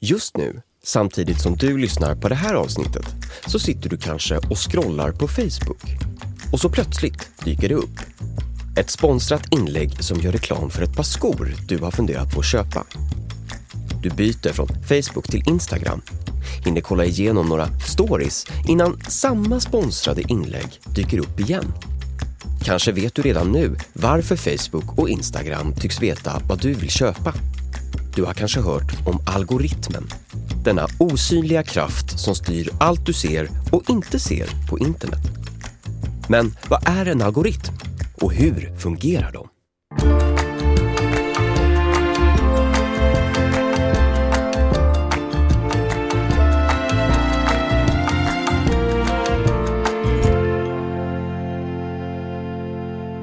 Just nu, samtidigt som du lyssnar på det här avsnittet, så sitter du kanske och scrollar på Facebook. Och så plötsligt dyker det upp. Ett sponsrat inlägg som gör reklam för ett par skor du har funderat på att köpa. Du byter från Facebook till Instagram, hinner kolla igenom några stories innan samma sponsrade inlägg dyker upp igen. Kanske vet du redan nu varför Facebook och Instagram tycks veta vad du vill köpa. Du har kanske hört om algoritmen. Denna osynliga kraft som styr allt du ser och inte ser på internet. Men vad är en algoritm? Och hur fungerar de?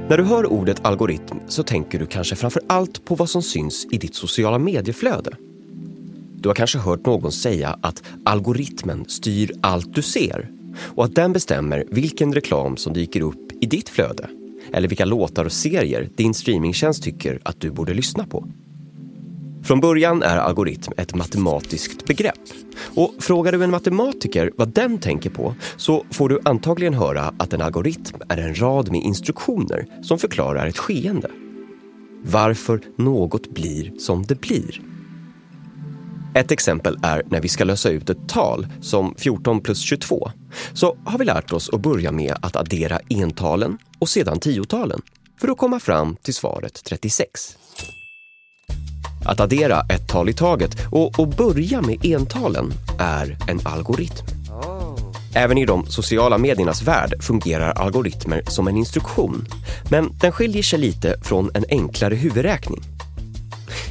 När du hör ordet algoritm så tänker du kanske framför allt på vad som syns i ditt sociala medieflöde. Du har kanske hört någon säga att algoritmen styr allt du ser och att den bestämmer vilken reklam som dyker upp i ditt flöde eller vilka låtar och serier din streamingtjänst tycker att du borde lyssna på. Från början är algoritm ett matematiskt begrepp. Och frågar du en matematiker vad den tänker på så får du antagligen höra att en algoritm är en rad med instruktioner som förklarar ett skeende. Varför något blir som det blir. Ett exempel är när vi ska lösa ut ett tal som 14 plus 22. Så har vi lärt oss att börja med att addera entalen och sedan tiotalen för att komma fram till svaret 36. Att addera ett tal i taget och, och börja med entalen är en algoritm. Även i de sociala mediernas värld fungerar algoritmer som en instruktion. Men den skiljer sig lite från en enklare huvudräkning.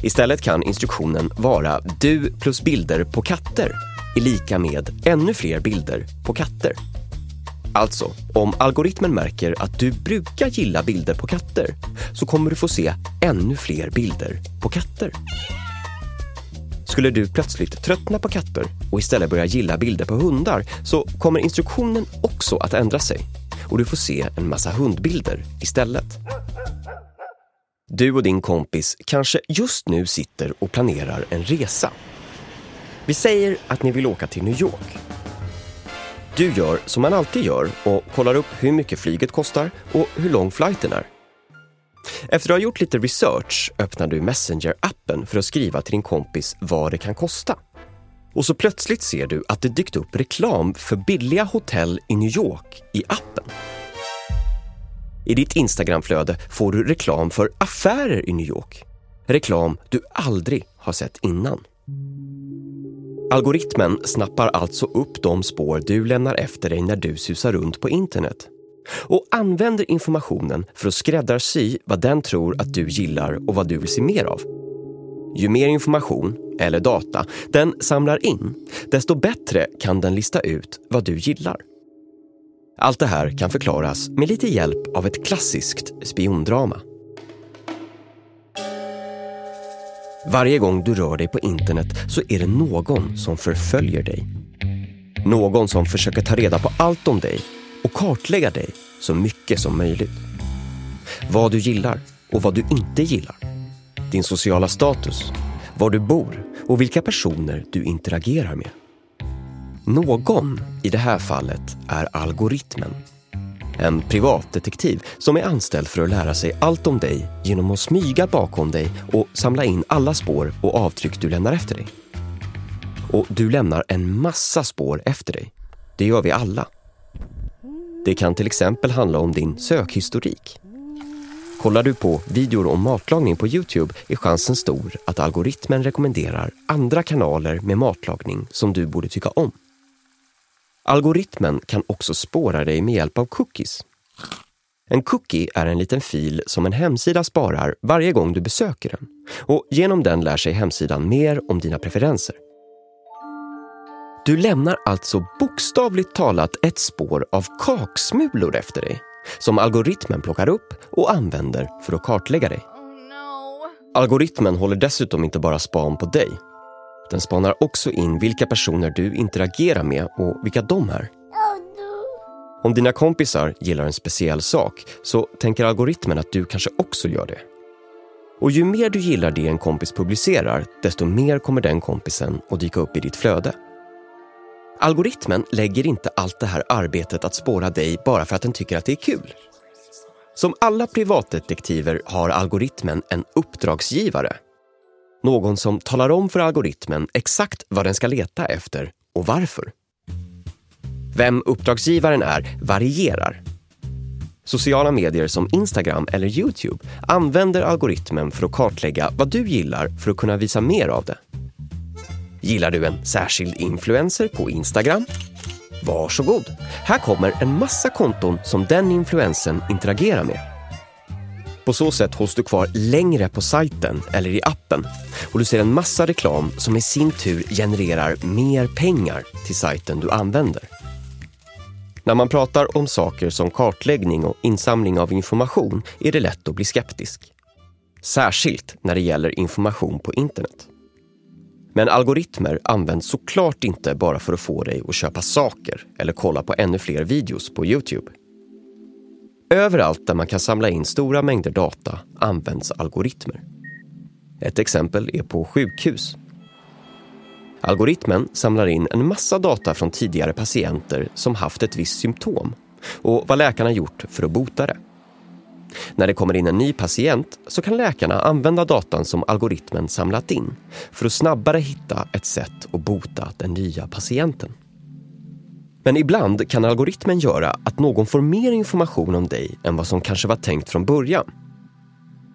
Istället kan instruktionen vara du plus bilder på katter är lika med ännu fler bilder på katter. Alltså, om algoritmen märker att du brukar gilla bilder på katter så kommer du få se ännu fler bilder på katter. Skulle du plötsligt tröttna på katter och istället börja gilla bilder på hundar så kommer instruktionen också att ändra sig och du får se en massa hundbilder istället. Du och din kompis kanske just nu sitter och planerar en resa. Vi säger att ni vill åka till New York du gör som man alltid gör och kollar upp hur mycket flyget kostar och hur lång flighten är. Efter att ha gjort lite research öppnar du Messenger-appen för att skriva till din kompis vad det kan kosta. Och så plötsligt ser du att det dykt upp reklam för billiga hotell i New York i appen. I ditt Instagramflöde får du reklam för affärer i New York. Reklam du aldrig har sett innan. Algoritmen snappar alltså upp de spår du lämnar efter dig när du susar runt på internet och använder informationen för att skräddarsy vad den tror att du gillar och vad du vill se mer av. Ju mer information, eller data, den samlar in, desto bättre kan den lista ut vad du gillar. Allt det här kan förklaras med lite hjälp av ett klassiskt spiondrama. Varje gång du rör dig på internet så är det någon som förföljer dig. Någon som försöker ta reda på allt om dig och kartlägga dig så mycket som möjligt. Vad du gillar och vad du inte gillar. Din sociala status, var du bor och vilka personer du interagerar med. Någon i det här fallet är algoritmen en privatdetektiv som är anställd för att lära sig allt om dig genom att smyga bakom dig och samla in alla spår och avtryck du lämnar efter dig. Och du lämnar en massa spår efter dig. Det gör vi alla. Det kan till exempel handla om din sökhistorik. Kollar du på videor om matlagning på Youtube är chansen stor att algoritmen rekommenderar andra kanaler med matlagning som du borde tycka om. Algoritmen kan också spåra dig med hjälp av cookies. En cookie är en liten fil som en hemsida sparar varje gång du besöker den och genom den lär sig hemsidan mer om dina preferenser. Du lämnar alltså bokstavligt talat ett spår av kaksmulor efter dig som algoritmen plockar upp och använder för att kartlägga dig. Oh, algoritmen håller dessutom inte bara span på dig den spanar också in vilka personer du interagerar med och vilka de är. Om dina kompisar gillar en speciell sak så tänker algoritmen att du kanske också gör det. Och ju mer du gillar det en kompis publicerar, desto mer kommer den kompisen att dyka upp i ditt flöde. Algoritmen lägger inte allt det här arbetet att spåra dig bara för att den tycker att det är kul. Som alla privatdetektiver har algoritmen en uppdragsgivare. Någon som talar om för algoritmen exakt vad den ska leta efter och varför. Vem uppdragsgivaren är varierar. Sociala medier som Instagram eller Youtube använder algoritmen för att kartlägga vad du gillar för att kunna visa mer av det. Gillar du en särskild influencer på Instagram? Varsågod! Här kommer en massa konton som den influensen interagerar med. På så sätt hålls du kvar längre på sajten eller i appen och du ser en massa reklam som i sin tur genererar mer pengar till sajten du använder. När man pratar om saker som kartläggning och insamling av information är det lätt att bli skeptisk. Särskilt när det gäller information på internet. Men algoritmer används såklart inte bara för att få dig att köpa saker eller kolla på ännu fler videos på Youtube. Överallt där man kan samla in stora mängder data används algoritmer. Ett exempel är på sjukhus. Algoritmen samlar in en massa data från tidigare patienter som haft ett visst symptom och vad läkarna gjort för att bota det. När det kommer in en ny patient så kan läkarna använda datan som algoritmen samlat in för att snabbare hitta ett sätt att bota den nya patienten. Men ibland kan algoritmen göra att någon får mer information om dig än vad som kanske var tänkt från början.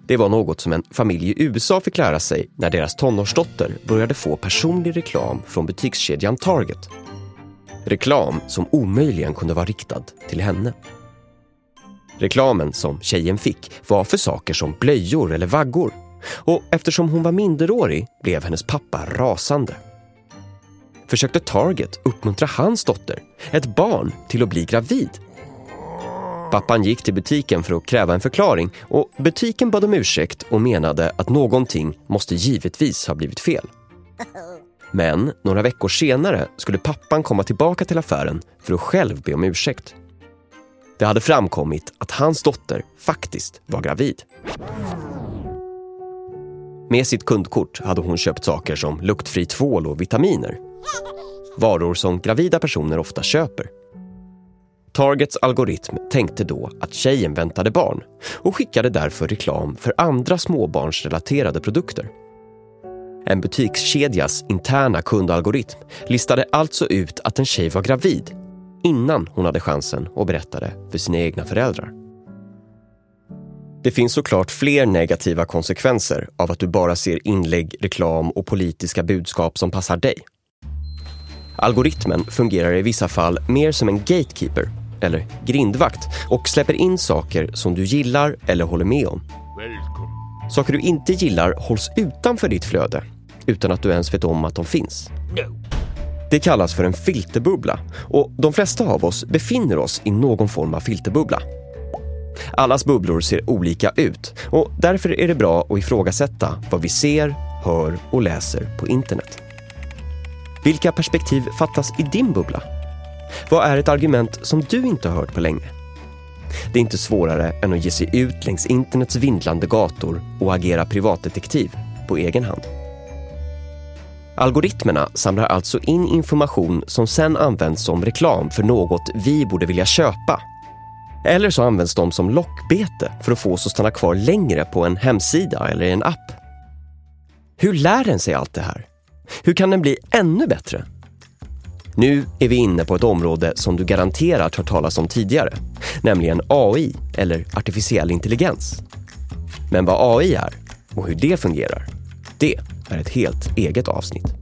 Det var något som en familj i USA fick lära sig när deras tonårsdotter började få personlig reklam från butikskedjan Target. Reklam som omöjligen kunde vara riktad till henne. Reklamen som tjejen fick var för saker som blöjor eller vaggor. Och eftersom hon var minderårig blev hennes pappa rasande. Försökte Target uppmuntra hans dotter, ett barn, till att bli gravid. Pappan gick till butiken för att kräva en förklaring och butiken bad om ursäkt och menade att någonting måste givetvis ha blivit fel. Men några veckor senare skulle pappan komma tillbaka till affären för att själv be om ursäkt. Det hade framkommit att hans dotter faktiskt var gravid. Med sitt kundkort hade hon köpt saker som luktfri tvål och vitaminer. Varor som gravida personer ofta köper. Targets algoritm tänkte då att tjejen väntade barn och skickade därför reklam för andra småbarnsrelaterade produkter. En butikskedjas interna kundalgoritm listade alltså ut att en tjej var gravid innan hon hade chansen att berätta det för sina egna föräldrar. Det finns såklart fler negativa konsekvenser av att du bara ser inlägg, reklam och politiska budskap som passar dig. Algoritmen fungerar i vissa fall mer som en gatekeeper, eller grindvakt, och släpper in saker som du gillar eller håller med om. Saker du inte gillar hålls utanför ditt flöde, utan att du ens vet om att de finns. Det kallas för en filterbubbla och de flesta av oss befinner oss i någon form av filterbubbla. Allas bubblor ser olika ut och därför är det bra att ifrågasätta vad vi ser, hör och läser på internet. Vilka perspektiv fattas i din bubbla? Vad är ett argument som du inte har hört på länge? Det är inte svårare än att ge sig ut längs internets vindlande gator och agera privatdetektiv på egen hand. Algoritmerna samlar alltså in information som sen används som reklam för något vi borde vilja köpa. Eller så används de som lockbete för att få oss att stanna kvar längre på en hemsida eller en app. Hur lär den sig allt det här? Hur kan den bli ännu bättre? Nu är vi inne på ett område som du garanterat hört talas om tidigare, nämligen AI eller artificiell intelligens. Men vad AI är och hur det fungerar, det är ett helt eget avsnitt.